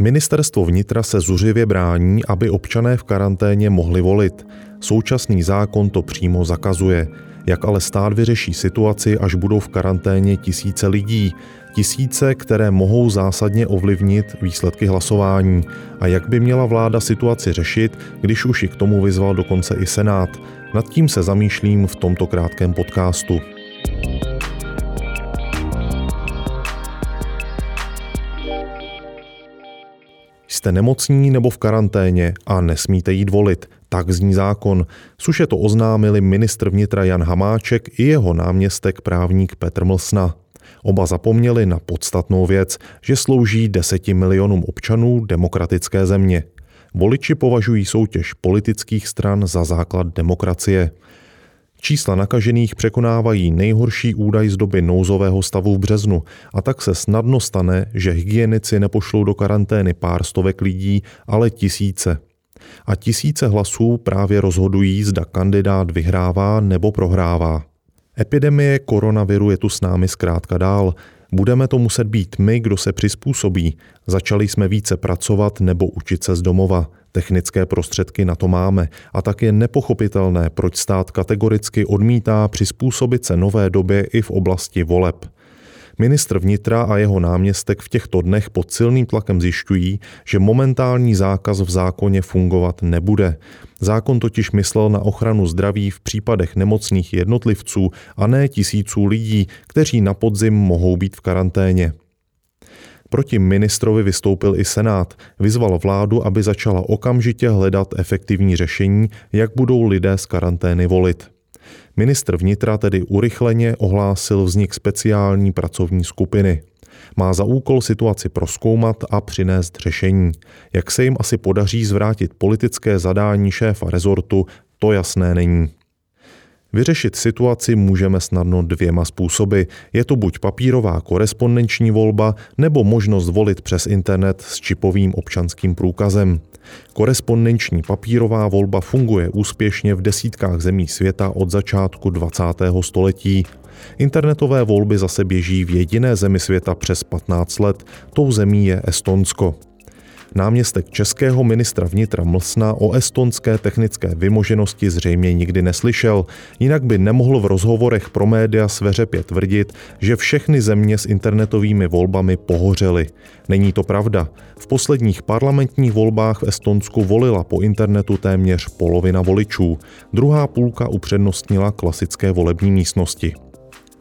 Ministerstvo vnitra se zuřivě brání, aby občané v karanténě mohli volit. Současný zákon to přímo zakazuje. Jak ale stát vyřeší situaci, až budou v karanténě tisíce lidí, tisíce, které mohou zásadně ovlivnit výsledky hlasování. A jak by měla vláda situaci řešit, když už i k tomu vyzval dokonce i Senát. Nad tím se zamýšlím v tomto krátkém podcastu. Jste nemocní nebo v karanténě a nesmíte jít volit. Tak zní zákon. Suše to oznámili ministr vnitra Jan Hamáček i jeho náměstek právník Petr Mlsna. Oba zapomněli na podstatnou věc, že slouží deseti milionům občanů demokratické země. Voliči považují soutěž politických stran za základ demokracie. Čísla nakažených překonávají nejhorší údaj z doby nouzového stavu v březnu a tak se snadno stane, že hygienici nepošlou do karantény pár stovek lidí, ale tisíce. A tisíce hlasů právě rozhodují, zda kandidát vyhrává nebo prohrává. Epidemie koronaviru je tu s námi zkrátka dál. Budeme to muset být my, kdo se přizpůsobí. Začali jsme více pracovat nebo učit se z domova. Technické prostředky na to máme a tak je nepochopitelné, proč stát kategoricky odmítá přizpůsobit se nové době i v oblasti voleb. Ministr vnitra a jeho náměstek v těchto dnech pod silným tlakem zjišťují, že momentální zákaz v zákoně fungovat nebude. Zákon totiž myslel na ochranu zdraví v případech nemocných jednotlivců a ne tisíců lidí, kteří na podzim mohou být v karanténě. Proti ministrovi vystoupil i Senát. Vyzval vládu, aby začala okamžitě hledat efektivní řešení, jak budou lidé z karantény volit. Ministr vnitra tedy urychleně ohlásil vznik speciální pracovní skupiny. Má za úkol situaci proskoumat a přinést řešení. Jak se jim asi podaří zvrátit politické zadání šéfa rezortu, to jasné není. Vyřešit situaci můžeme snadno dvěma způsoby. Je to buď papírová korespondenční volba, nebo možnost volit přes internet s čipovým občanským průkazem. Korespondenční papírová volba funguje úspěšně v desítkách zemí světa od začátku 20. století. Internetové volby zase běží v jediné zemi světa přes 15 let, tou zemí je Estonsko. Náměstek českého ministra vnitra Mlsna o estonské technické vymoženosti zřejmě nikdy neslyšel, jinak by nemohl v rozhovorech pro média sveřepě tvrdit, že všechny země s internetovými volbami pohořely. Není to pravda. V posledních parlamentních volbách v Estonsku volila po internetu téměř polovina voličů. Druhá půlka upřednostnila klasické volební místnosti.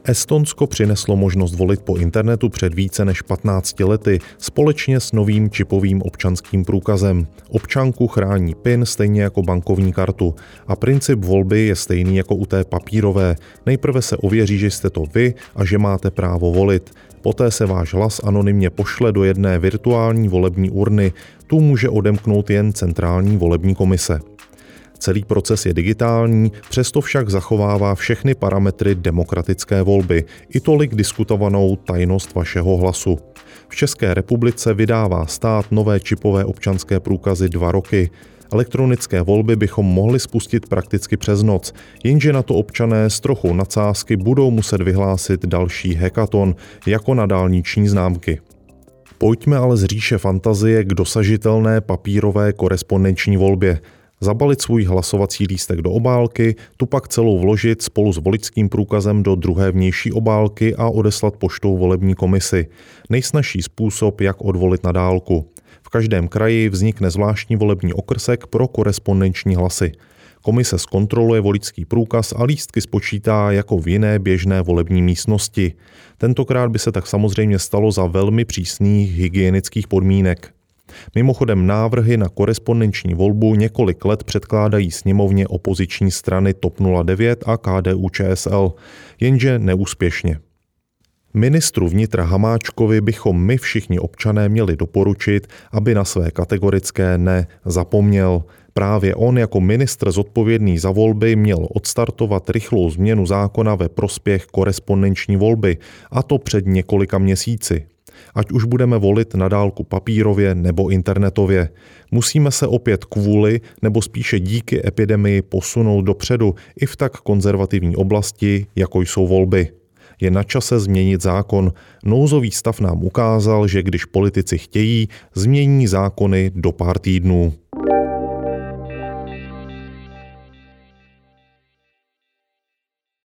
Estonsko přineslo možnost volit po internetu před více než 15 lety společně s novým čipovým občanským průkazem. Občanku chrání PIN stejně jako bankovní kartu a princip volby je stejný jako u té papírové. Nejprve se ověří, že jste to vy a že máte právo volit. Poté se váš hlas anonymně pošle do jedné virtuální volební urny. Tu může odemknout jen centrální volební komise. Celý proces je digitální, přesto však zachovává všechny parametry demokratické volby, i tolik diskutovanou tajnost vašeho hlasu. V České republice vydává stát nové čipové občanské průkazy dva roky. Elektronické volby bychom mohli spustit prakticky přes noc, jenže na to občané s trochou nadsázky budou muset vyhlásit další hekaton, jako na dálniční známky. Pojďme ale z říše fantazie k dosažitelné papírové korespondenční volbě – zabalit svůj hlasovací lístek do obálky, tu pak celou vložit spolu s voličským průkazem do druhé vnější obálky a odeslat poštou volební komisi. Nejsnažší způsob, jak odvolit na dálku. V každém kraji vznikne zvláštní volební okrsek pro korespondenční hlasy. Komise zkontroluje voličský průkaz a lístky spočítá jako v jiné běžné volební místnosti. Tentokrát by se tak samozřejmě stalo za velmi přísných hygienických podmínek. Mimochodem návrhy na korespondenční volbu několik let předkládají sněmovně opoziční strany TOP 09 a KDU ČSL, jenže neúspěšně. Ministru vnitra Hamáčkovi bychom my všichni občané měli doporučit, aby na své kategorické ne zapomněl. Právě on jako ministr zodpovědný za volby měl odstartovat rychlou změnu zákona ve prospěch korespondenční volby, a to před několika měsíci ať už budeme volit na dálku papírově nebo internetově. Musíme se opět kvůli nebo spíše díky epidemii posunout dopředu i v tak konzervativní oblasti, jako jsou volby. Je na čase změnit zákon. Nouzový stav nám ukázal, že když politici chtějí, změní zákony do pár týdnů.